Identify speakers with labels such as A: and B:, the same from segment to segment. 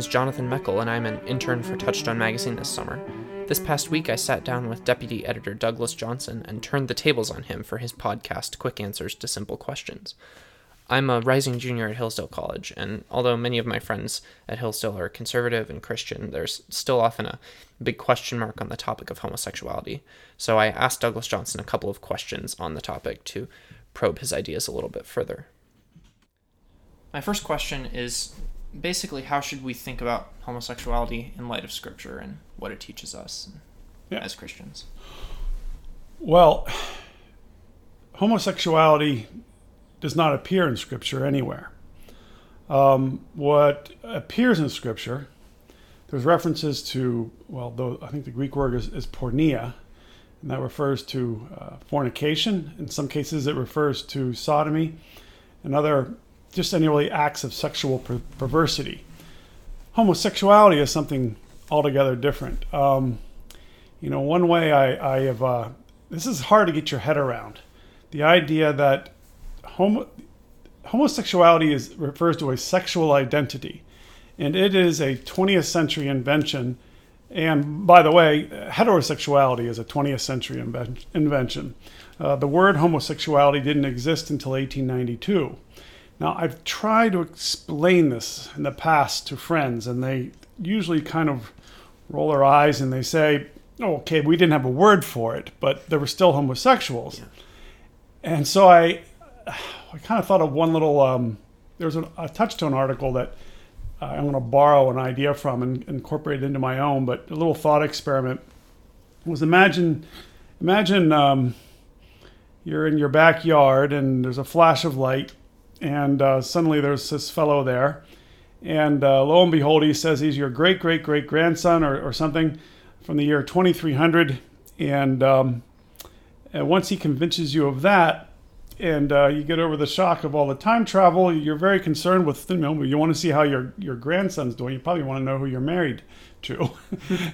A: is Jonathan Meckel, and I'm an intern for Touchstone Magazine this summer. This past week, I sat down with Deputy Editor Douglas Johnson and turned the tables on him for his podcast, Quick Answers to Simple Questions. I'm a rising junior at Hillsdale College, and although many of my friends at Hillsdale are conservative and Christian, there's still often a big question mark on the topic of homosexuality. So I asked Douglas Johnson a couple of questions on the topic to probe his ideas a little bit further. My first question is basically how should we think about homosexuality in light of scripture and what it teaches us
B: Yeah.
A: as Christians?
B: Well, homosexuality does not appear in Scripture anywhere. Um, what appears in Scripture, there's references to, well, though I think the Greek word is, is porneia, and that refers to uh, fornication. In some cases, it refers to sodomy and other, just any really acts of sexual per- perversity. Homosexuality is something altogether different. Um, you know, one way I, I have, uh, this is hard to get your head around. The idea that homo, homosexuality is, refers to a sexual identity, and it is a 20th century invention. And by the way, heterosexuality is a 20th century inven- invention. Uh, the word homosexuality didn't exist until 1892. Now, I've tried to explain this in the past to friends, and they usually kind of roll their eyes and they say, oh, okay, we didn't have a word for it, but there were still homosexuals. And so I, I kind of thought of one little, um, there's a, a Touchstone article that uh, I'm going to borrow an idea from and incorporate it into my own, but a little thought experiment was imagine, imagine um, you're in your backyard and there's a flash of light and uh, suddenly there's this fellow there. And uh, lo and behold he says he's your great great great grandson or, or something from the year 2300 and, um, and once he convinces you of that and uh, you get over the shock of all the time travel you're very concerned with you know you want to see how your, your grandson's doing. You probably want to know who you're married to.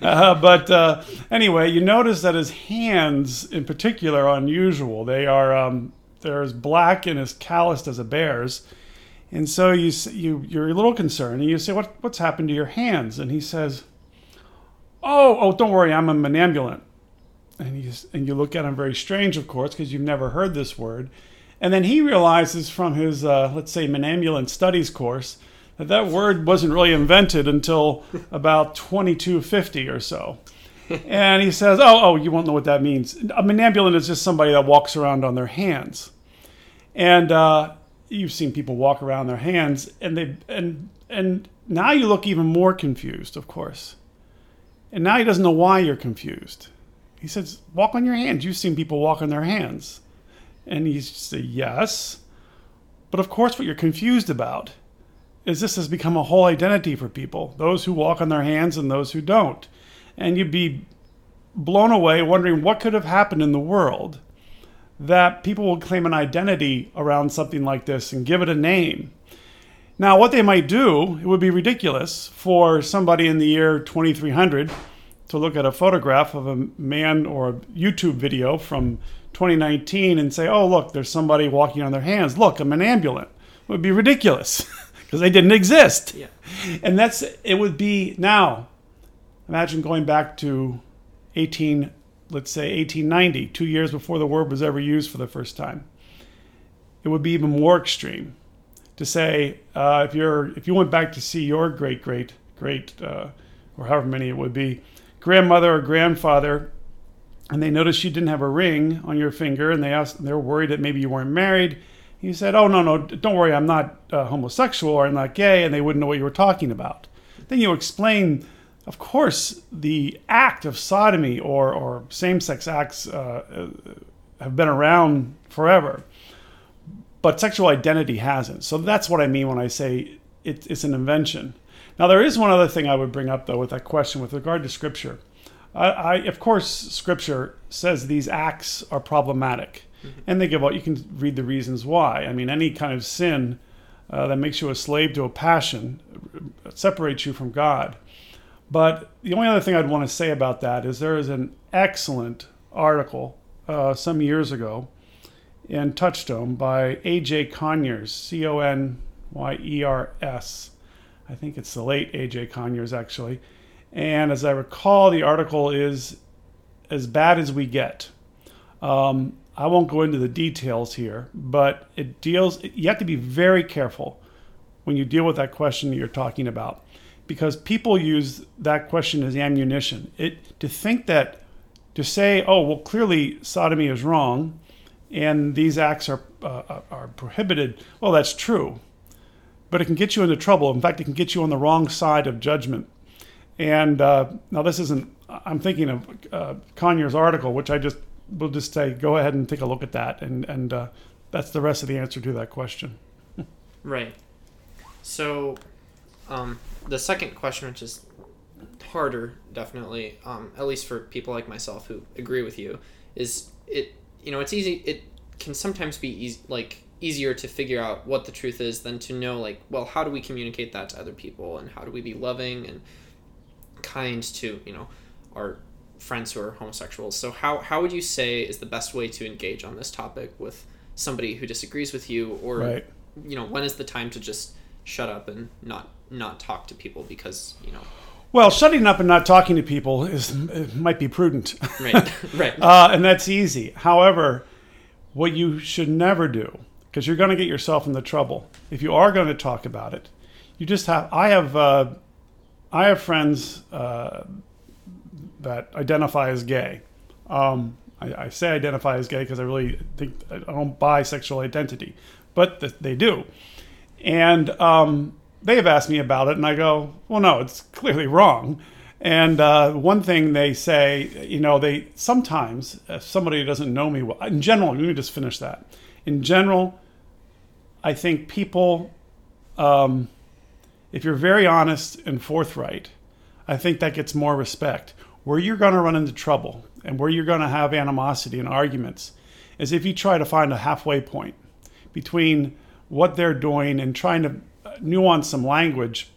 B: Uh, but uh, anyway you notice that his hands in particular are unusual. They are um, they're as black and as calloused as a bear's and so you, you, you're a little concerned, and you say, "What what's happened to your hands?" And he says, "Oh, oh, don't worry, I'm a manambulant." And you and you look at him very strange, of course, because you've never heard this word. And then he realizes from his uh, let's say manambulant studies course that that word wasn't really invented until about 2250 or so. and he says, "Oh, oh, you won't know what that means. A manambulant is just somebody that walks around on their hands." And uh, you've seen people walk around their hands, and they and and now you look even more confused, of course. And now he doesn't know why you're confused. He says, "Walk on your hands. You've seen people walk on their hands," and you say, "Yes." But of course, what you're confused about is this has become a whole identity for people those who walk on their hands and those who don't. And you'd be blown away wondering what could have happened in the world that people will claim an identity around something like this and give it a name. Now, what they might do, it would be ridiculous for somebody in the year 2300 to look at a photograph of a man or a YouTube video from 2019 and say, oh, look, there's somebody walking on their hands. Look, I'm an ambulant. It would be ridiculous because they didn't exist.
A: Yeah.
B: And that's, it would be now, imagine going back to 18, let's say 1890, two years before the word was ever used for the first time. It would be even more extreme to say uh, if you're if you went back to see your great great great uh, or however many it would be grandmother or grandfather and they noticed you didn't have a ring on your finger and they asked and they were worried that maybe you weren't married you said oh no no don't worry i'm not uh, homosexual or i'm not gay and they wouldn't know what you were talking about then you explain of course the act of sodomy or, or same-sex acts uh, uh, have been around forever but sexual identity hasn't. So that's what I mean when I say it, it's an invention. Now, there is one other thing I would bring up, though, with that question with regard to Scripture. I, I of course, Scripture says these acts are problematic, and they give out. You can read the reasons why. I mean, any kind of sin uh, that makes you a slave to a passion separates you from God. But the only other thing I'd want to say about that is there is an excellent article uh, some years ago in Touchstone by A.J. Conyers, C O N Y E R S. I think it's the late A.J. Conyers, actually. And as I recall, the article is as bad as we get. Um, I won't go into the details here, but it deals, you have to be very careful when you deal with that question that you're talking about because people use that question as ammunition. It, to think that, to say, oh, well, clearly sodomy is wrong and these acts are, uh, are prohibited, well, that's true. But it can get you into trouble. In fact, it can get you on the wrong side of judgment. And uh, now, this isn't, I'm thinking of uh, Conyers' article, which I just will just say, go ahead and take a look at that. And, and uh, that's the rest of the answer to that question.
A: right. So, um, the second question, which is harder, definitely, um, at least for people like myself who agree with you, is it. You know, it's easy. It can sometimes be easy, like easier to figure out what the truth is than to know, like, well, how do we communicate that to other people, and how do we be loving and kind to, you know, our friends who are homosexuals. So, how how would you say is the best way to engage on this topic with somebody who disagrees with you, or
B: Right.
A: you know, when is the time to just shut up and not not talk to people because you know
B: Well, shutting up and not talking to people is might be prudent.
A: right right
B: Uh, and that's easy. However, what you should never do, because you're going to get yourself into trouble if you are going to talk about it. You just have. I have. Uh, I have friends uh, that identify as gay. Um, I, I say identify as gay because I really think I don't buy sexual identity, but th- they do. And um, they have asked me about it, and I go, well, no, it's clearly wrong. And uh, one thing they say, you know, they sometimes, if somebody doesn't know me well, in general, let me just finish that. In general, I think people, um, if you're very honest and forthright, I think that gets more respect. Where you're going to run into trouble and where you're going to have animosity and arguments is if you try to find a halfway point between what they're doing and trying to nuance some language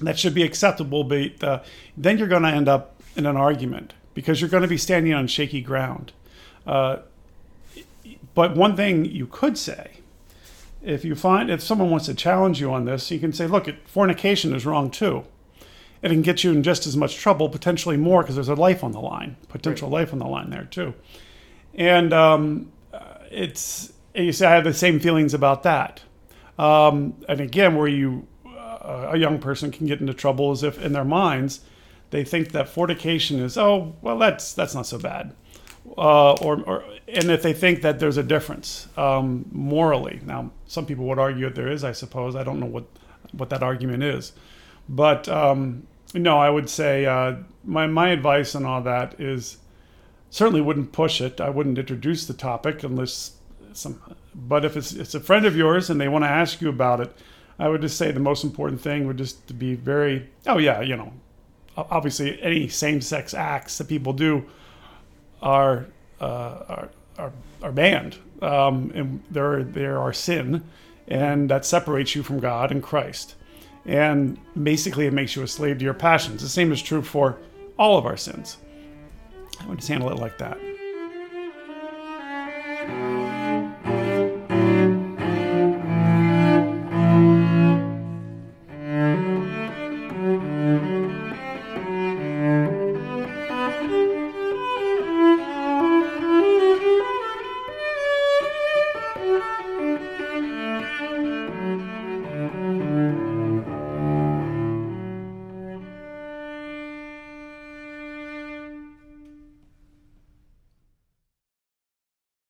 B: that should be acceptable, but uh, then you're going to end up in an argument because you're going to be standing on shaky ground. Uh, but one thing you could say, if you find if someone wants to challenge you on this, you can say, "Look, it, fornication is wrong too." It can get you in just as much trouble, potentially more, because there's a life on the line, potential life on the line there too. And um, uh, it's you say I have the same feelings about that. Um, and again, where you uh, a young person can get into trouble is if in their minds they think that fornication is oh well that's that's not so bad, uh, or, or and if they think that there's a difference um, morally. Now, some people would argue that there is. I suppose I don't know what what that argument is, but um, no, I would say uh, my my advice on all that is certainly wouldn't push it. I wouldn't introduce the topic unless some. But if it's it's a friend of yours and they want to ask you about it, I would just say the most important thing would just to be very. Oh yeah, you know, obviously any same-sex acts that people do are uh, are, are are banned, um, and there there are sin, and that separates you from God and Christ, and basically it makes you a slave to your passions. The same is true for all of our sins. I would just handle it like that.